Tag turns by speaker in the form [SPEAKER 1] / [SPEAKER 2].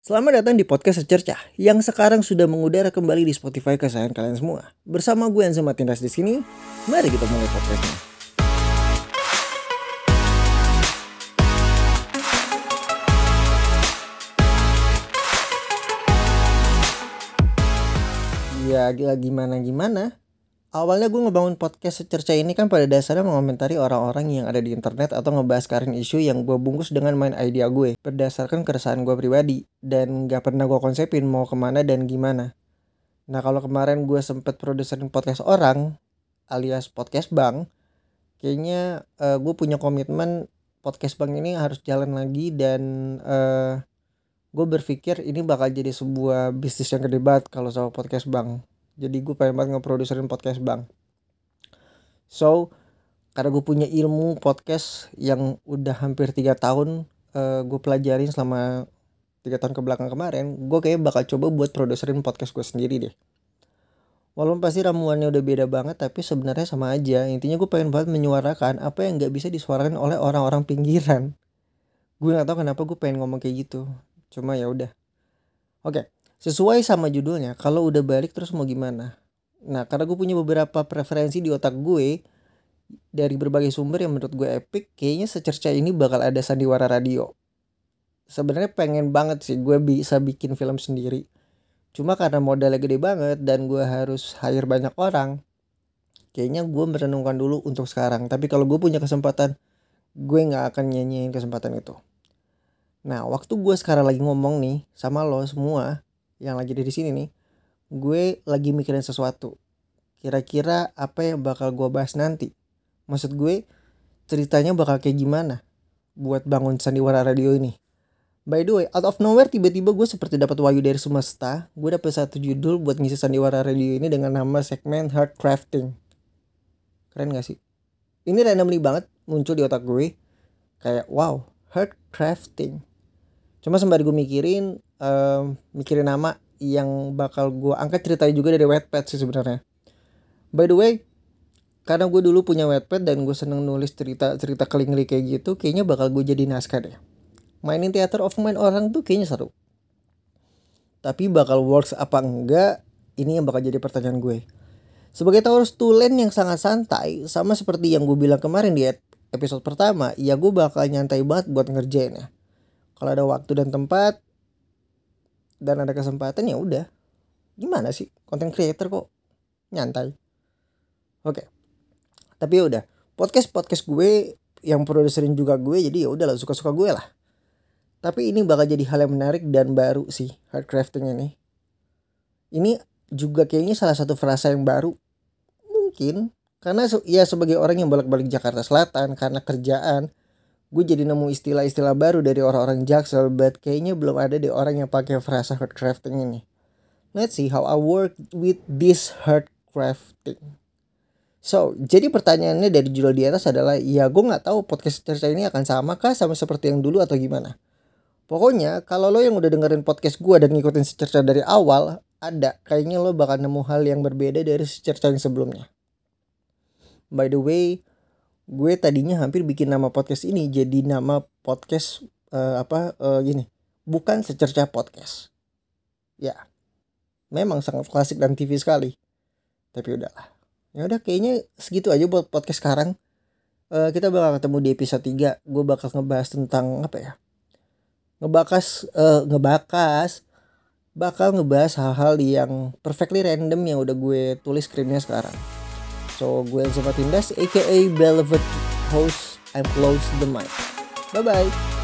[SPEAKER 1] Selamat datang di podcast Secercah yang sekarang sudah mengudara kembali di Spotify kesayangan kalian semua. Bersama gue sama Tindas di sini, mari kita mulai podcastnya. Ya gimana gimana Awalnya gue ngebangun podcast secerca ini kan pada dasarnya mengomentari orang-orang yang ada di internet atau ngebahas current issue yang gue bungkus dengan main idea gue berdasarkan keresahan gue pribadi dan gak pernah gue konsepin mau ke mana dan gimana. Nah kalau kemarin gue sempet produserin podcast orang alias podcast bang, kayaknya uh, gue punya komitmen podcast bang ini harus jalan lagi dan uh, gue berpikir ini bakal jadi sebuah bisnis yang gede banget kalau sama podcast bang jadi gue pengen banget ngeproduserin podcast bang so karena gue punya ilmu podcast yang udah hampir tiga tahun uh, gue pelajarin selama tiga tahun ke belakang kemarin gue kayak bakal coba buat produserin podcast gue sendiri deh Walaupun pasti ramuannya udah beda banget tapi sebenarnya sama aja. Intinya gue pengen banget menyuarakan apa yang gak bisa disuarakan oleh orang-orang pinggiran. Gue gak tahu kenapa gue pengen ngomong kayak gitu. Cuma ya udah. Oke, sesuai sama judulnya kalau udah balik terus mau gimana? Nah karena gue punya beberapa preferensi di otak gue dari berbagai sumber yang menurut gue epic kayaknya secerca ini bakal ada sandiwara radio. Sebenarnya pengen banget sih gue bisa bikin film sendiri. Cuma karena modalnya gede banget dan gue harus hire banyak orang kayaknya gue merenungkan dulu untuk sekarang. Tapi kalau gue punya kesempatan gue nggak akan nyanyiin kesempatan itu. Nah waktu gue sekarang lagi ngomong nih sama lo semua yang lagi di sini nih gue lagi mikirin sesuatu. Kira-kira apa yang bakal gue bahas nanti? Maksud gue ceritanya bakal kayak gimana buat bangun sandiwara radio ini? By the way out of nowhere tiba-tiba gue seperti dapat wahyu dari semesta. Gue dapet satu judul buat ngisi sandiwara radio ini dengan nama segmen hard crafting. Keren gak sih? Ini randomly banget muncul di otak gue. Kayak wow hard crafting cuma sembari gue mikirin um, mikirin nama yang bakal gue angkat ceritanya juga dari Wattpad sih sebenarnya. By the way, karena gue dulu punya Wattpad dan gue seneng nulis cerita cerita kelingli kayak gitu, kayaknya bakal gue jadi naskah deh. Mainin Theater of Mind orang tuh kayaknya seru. Tapi bakal works apa enggak, ini yang bakal jadi pertanyaan gue. Sebagai Taurus Tulen yang sangat santai, sama seperti yang gue bilang kemarin di episode pertama, ya gue bakal nyantai banget buat ngerjain ya. Kalau ada waktu dan tempat, dan ada kesempatan ya udah. Gimana sih? Konten creator kok nyantai? Oke. Tapi ya udah podcast podcast gue yang produserin juga gue jadi ya udah lah suka suka gue lah. Tapi ini bakal jadi hal yang menarik dan baru sih hard crafting ini. Ini juga kayaknya salah satu frasa yang baru. Mungkin karena ya sebagai orang yang bolak-balik Jakarta Selatan karena kerjaan gue jadi nemu istilah-istilah baru dari orang-orang jaksel but kayaknya belum ada deh orang yang pakai frasa hard crafting ini. Let's see how I work with this hard crafting. So jadi pertanyaannya dari judul di atas adalah ya gue nggak tahu podcast cerita ini akan sama kah sama seperti yang dulu atau gimana. Pokoknya kalau lo yang udah dengerin podcast gue dan ngikutin secerca dari awal ada kayaknya lo bakal nemu hal yang berbeda dari secerca yang sebelumnya. By the way gue tadinya hampir bikin nama podcast ini jadi nama podcast uh, apa uh, gini bukan secerca podcast. Ya memang sangat klasik dan TV sekali. Tapi udahlah. Ya udah kayaknya segitu aja buat podcast sekarang. Uh, kita bakal ketemu di episode 3 gue bakal ngebahas tentang apa ya ngebakas uh, ngebakas bakal ngebahas hal-hal yang perfectly random yang udah gue tulis skripnya sekarang So, Gwen Zapatindas, aka Velvet Host, I'm close the mic. Bye-bye!